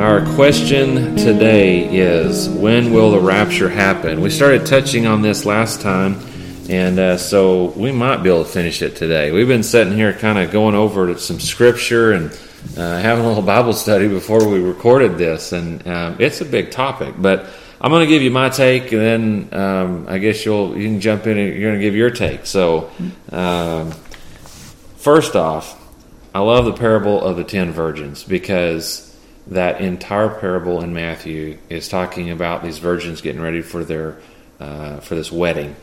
Our question today is when will the rapture happen? We started touching on this last time, and uh, so we might be able to finish it today. We've been sitting here kind of going over some scripture and uh, having a little Bible study before we recorded this, and um, it's a big topic. But I'm going to give you my take, and then um, I guess you'll you can jump in and you're going to give your take. So, um, first off, I love the parable of the ten virgins because that entire parable in Matthew is talking about these virgins getting ready for their uh, for this wedding,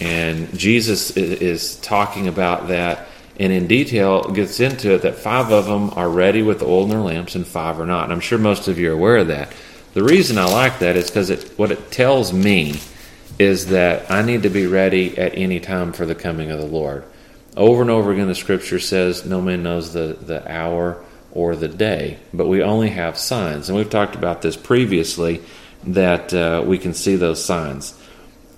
and Jesus is talking about that and in detail gets into it that five of them are ready with the oil in their lamps and five are not. And I'm sure most of you are aware of that. The reason I like that is because it, what it tells me is that I need to be ready at any time for the coming of the Lord. Over and over again, the scripture says, No man knows the, the hour or the day, but we only have signs. And we've talked about this previously that uh, we can see those signs.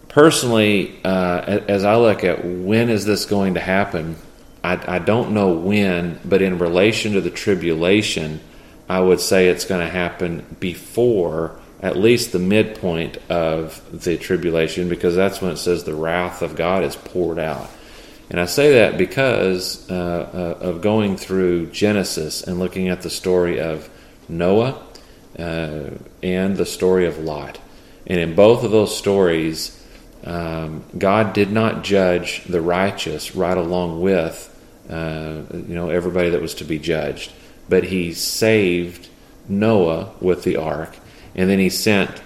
Personally, uh, as I look at when is this going to happen, I, I don't know when, but in relation to the tribulation, I would say it's going to happen before at least the midpoint of the tribulation because that's when it says the wrath of God is poured out. And I say that because uh, uh, of going through Genesis and looking at the story of Noah uh, and the story of Lot. And in both of those stories, um, God did not judge the righteous right along with uh, you know, everybody that was to be judged. But he saved Noah with the ark, and then he sent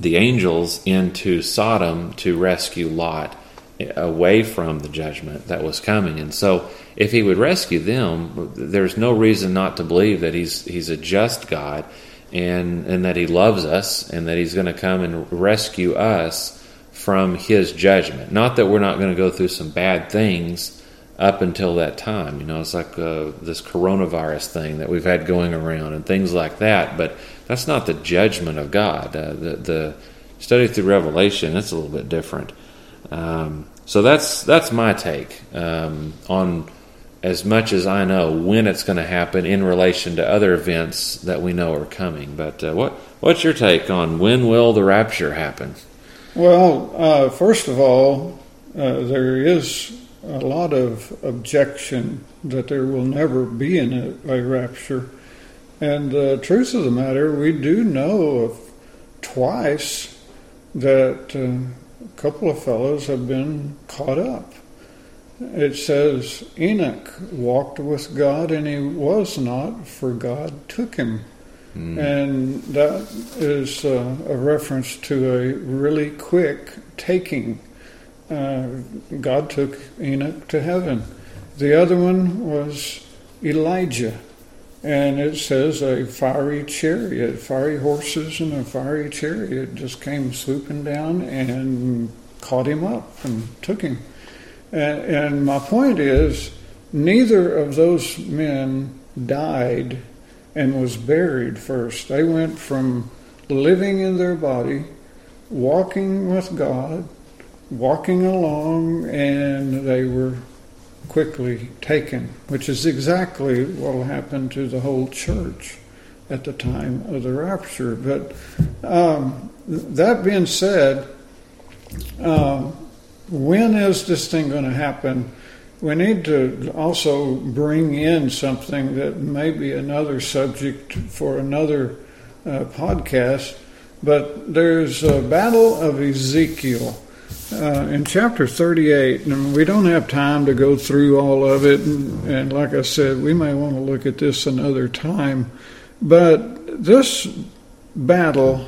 the angels into Sodom to rescue Lot away from the judgment that was coming. And so, if he would rescue them, there's no reason not to believe that he's he's a just God, and and that he loves us, and that he's going to come and rescue us from his judgment. Not that we're not going to go through some bad things up until that time. You know, it's like uh, this coronavirus thing that we've had going around and things like that. But that's not the judgment of God. Uh, the, the study through Revelation, it's a little bit different. Um, so that's that's my take um, on as much as I know when it's going to happen in relation to other events that we know are coming. But uh, what what's your take on when will the rapture happen? Well, uh, first of all, uh, there is a lot of objection that there will never be a, rapture. And the truth of the matter, we do know of twice that uh, a couple of fellows have been caught up. It says Enoch walked with God and he was not, for God took him. Mm. And that is uh, a reference to a really quick taking uh, God took Enoch to heaven. The other one was Elijah. And it says a fiery chariot, fiery horses and a fiery chariot just came swooping down and caught him up and took him. And, and my point is, neither of those men died and was buried first. They went from living in their body, walking with God, walking along and they were quickly taken, which is exactly what will happen to the whole church at the time of the rapture. But um, that being said, uh, when is this thing going to happen? We need to also bring in something that may be another subject for another uh, podcast, but there's a battle of Ezekiel uh, in chapter 38, and we don't have time to go through all of it, and, and like I said, we may want to look at this another time. But this battle,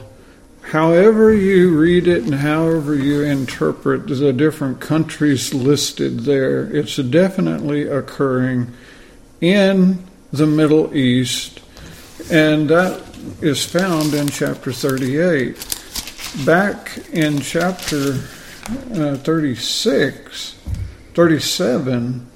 however you read it and however you interpret the different countries listed there, it's definitely occurring in the Middle East, and that is found in chapter 38. Back in chapter uh, 36, 37,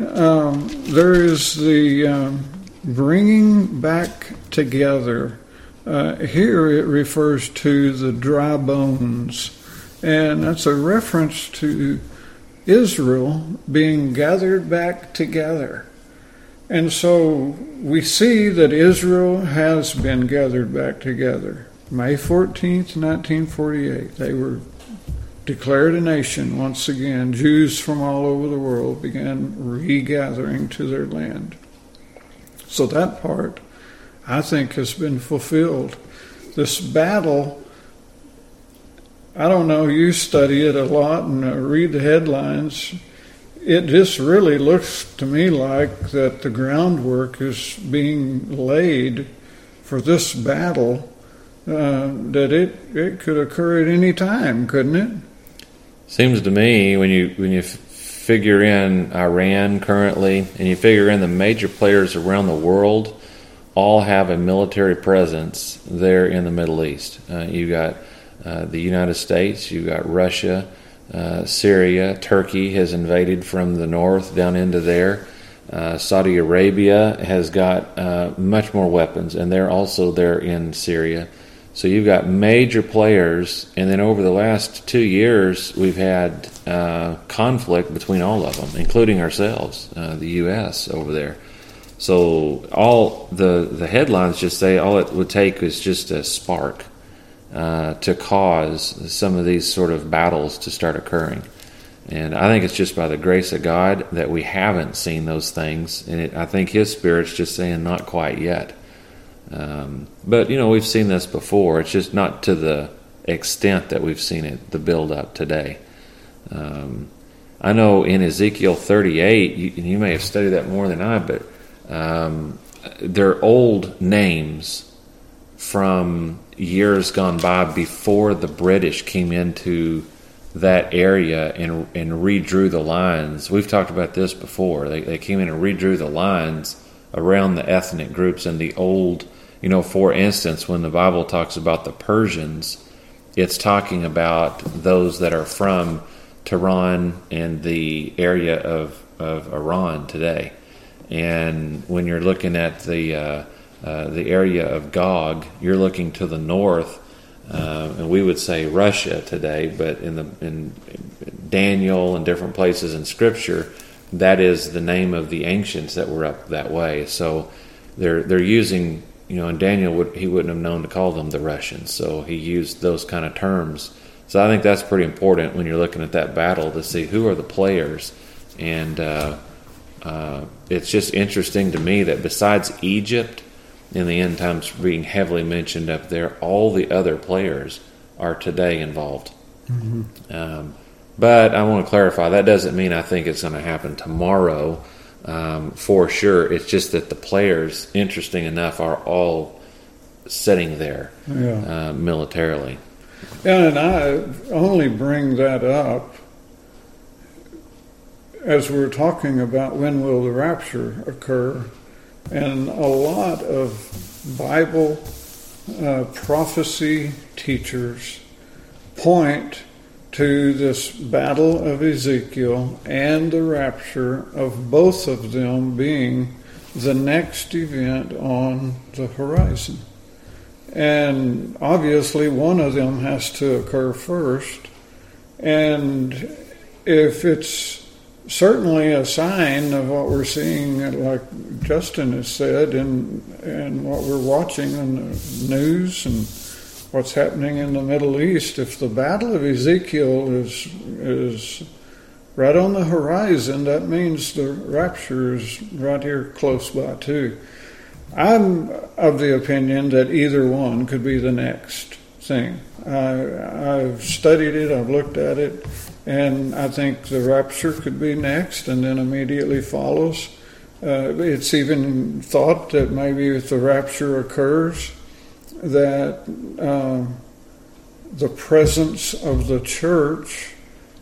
um, there is the um, bringing back together. Uh, here it refers to the dry bones, and that's a reference to Israel being gathered back together. And so we see that Israel has been gathered back together. May 14th, 1948, they were declared a nation once again. Jews from all over the world began regathering to their land. So that part, I think, has been fulfilled. This battle, I don't know, you study it a lot and uh, read the headlines it just really looks to me like that the groundwork is being laid for this battle. Uh, that it it could occur at any time, couldn't it? Seems to me when you when you figure in Iran currently and you figure in the major players around the world, all have a military presence there in the Middle East. Uh, you got uh, the United States, you got Russia. Uh, Syria, Turkey has invaded from the north down into there. Uh, Saudi Arabia has got uh, much more weapons, and they're also there in Syria. So you've got major players, and then over the last two years, we've had uh, conflict between all of them, including ourselves, uh, the U.S. over there. So all the the headlines just say all it would take is just a spark uh, to cause some of these sort of battles to start occurring. And I think it's just by the grace of God that we haven't seen those things. And it, I think His Spirit's just saying, not quite yet. Um, but, you know, we've seen this before. It's just not to the extent that we've seen it, the build up today. Um, I know in Ezekiel 38, you, you, may have studied that more than I, but um, they're old names from years gone by before the British came into that area and and redrew the lines. We've talked about this before. They they came in and redrew the lines around the ethnic groups in the old. You know, for instance, when the Bible talks about the Persians, it's talking about those that are from Tehran and the area of of Iran today. And when you're looking at the uh, uh, the area of Gog, you're looking to the north, uh, and we would say Russia today, but in the in Daniel and different places in Scripture, that is the name of the ancients that were up that way. So they're they're using you know, and Daniel would he wouldn't have known to call them the Russians, so he used those kind of terms. So I think that's pretty important when you're looking at that battle to see who are the players, and uh, uh, it's just interesting to me that besides Egypt in the end times being heavily mentioned up there. All the other players are today involved. Mm-hmm. Um, but I want to clarify that doesn't mean I think it's going to happen tomorrow um, for sure. It's just that the players, interesting enough, are all sitting there yeah. uh, militarily. And I only bring that up as we're talking about when will the rapture occur and a lot of Bible uh, prophecy teachers point to this battle of Ezekiel and the rapture of both of them being the next event on the horizon. And obviously, one of them has to occur first. And if it's certainly a sign of what we're seeing, like Justin has said, and and what we're watching on the news and what's happening in the Middle East. If the Battle of Ezekiel is is right on the horizon, that means the rapture is right here close by too. I'm of the opinion that either one could be the next thing. I, I've studied it, I've looked at it, and I think the rapture could be next and then immediately follows. Uh, it's even thought that maybe if the rapture occurs, that uh, the presence of the church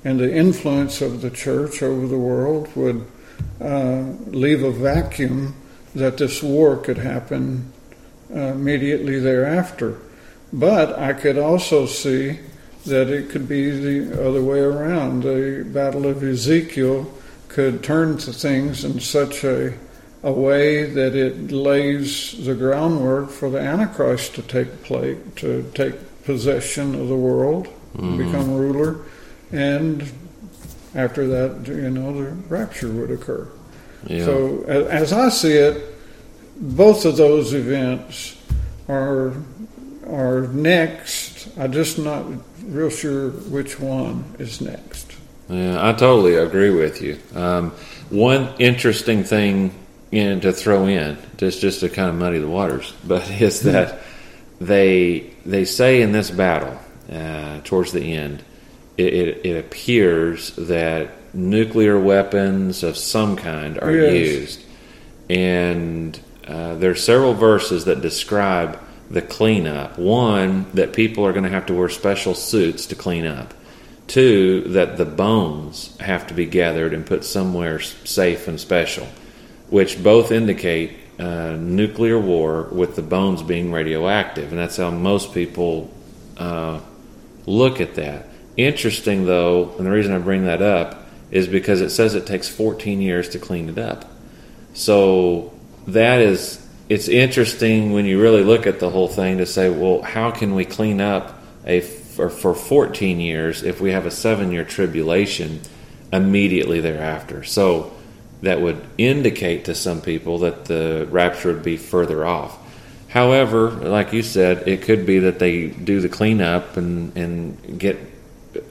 and the influence of the church over the world would uh, leave a vacuum that this war could happen uh, immediately thereafter. But I could also see that it could be the other way around. The Battle of Ezekiel could turn to things in such a, a way that it lays the groundwork for the Antichrist to take place, to take possession of the world, mm-hmm. become ruler, and after that, you know, the rapture would occur. Yeah. So, as I see it, both of those events are are next. I'm just not real sure which one is next. Yeah, I totally agree with you. Um, one interesting thing in, to throw in, just just to kind of muddy the waters, but is that they they say in this battle uh, towards the end, it, it, it appears that nuclear weapons of some kind are Yes. used, and uh, there are several verses that describe the cleanup. One that people are going to have to wear special suits to clean up. Two, that the bones have to be gathered and put somewhere safe and special, which both indicate uh, nuclear war with the bones being radioactive. And that's how most people uh, look at that. Interesting, though, and the reason I bring that up is because it says it takes 14 years to clean it up. So that is, it's interesting when you really look at the whole thing to say, well, how can we clean up a for, for 14 years if we have a seven year tribulation immediately thereafter? So that would indicate to some people that the rapture would be further off. However, like you said, it could be that they do the cleanup and, and get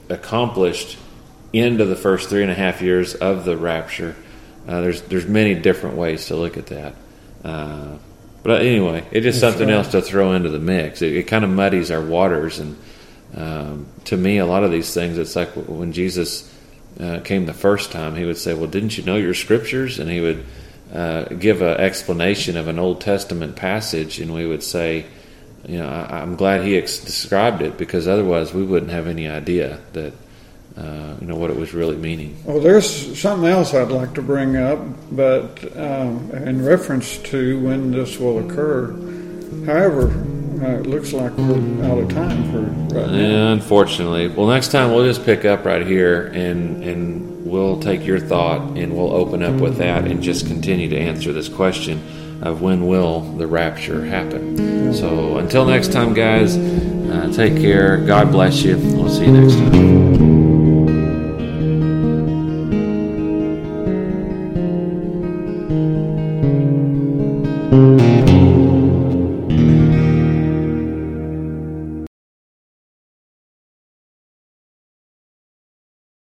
accomplished into the first three and a half years of the rapture. Uh, there's there's many different ways to look at that. Uh, but anyway, it's just That's something right. else to throw into the mix. It, it kind of muddies our waters, and um, to me, a lot of these things, it's like when Jesus uh, came the first time, he would say, "Well, didn't you know your scriptures?" And he would uh, give an explanation of an Old Testament passage, and we would say, "You know, I, I'm glad he ex- described it because otherwise we wouldn't have any idea that." Uh, you know what it was really meaning. Well, there's something else I'd like to bring up, but um, in reference to when this will occur. However, uh, it looks like we're out of time for right now. Unfortunately. Well, next time we'll just pick up right here and and we'll take your thought and we'll open up with that and just continue to answer this question of when will the rapture happen. So until next time, guys, uh, take care. God bless you. We'll see you next time.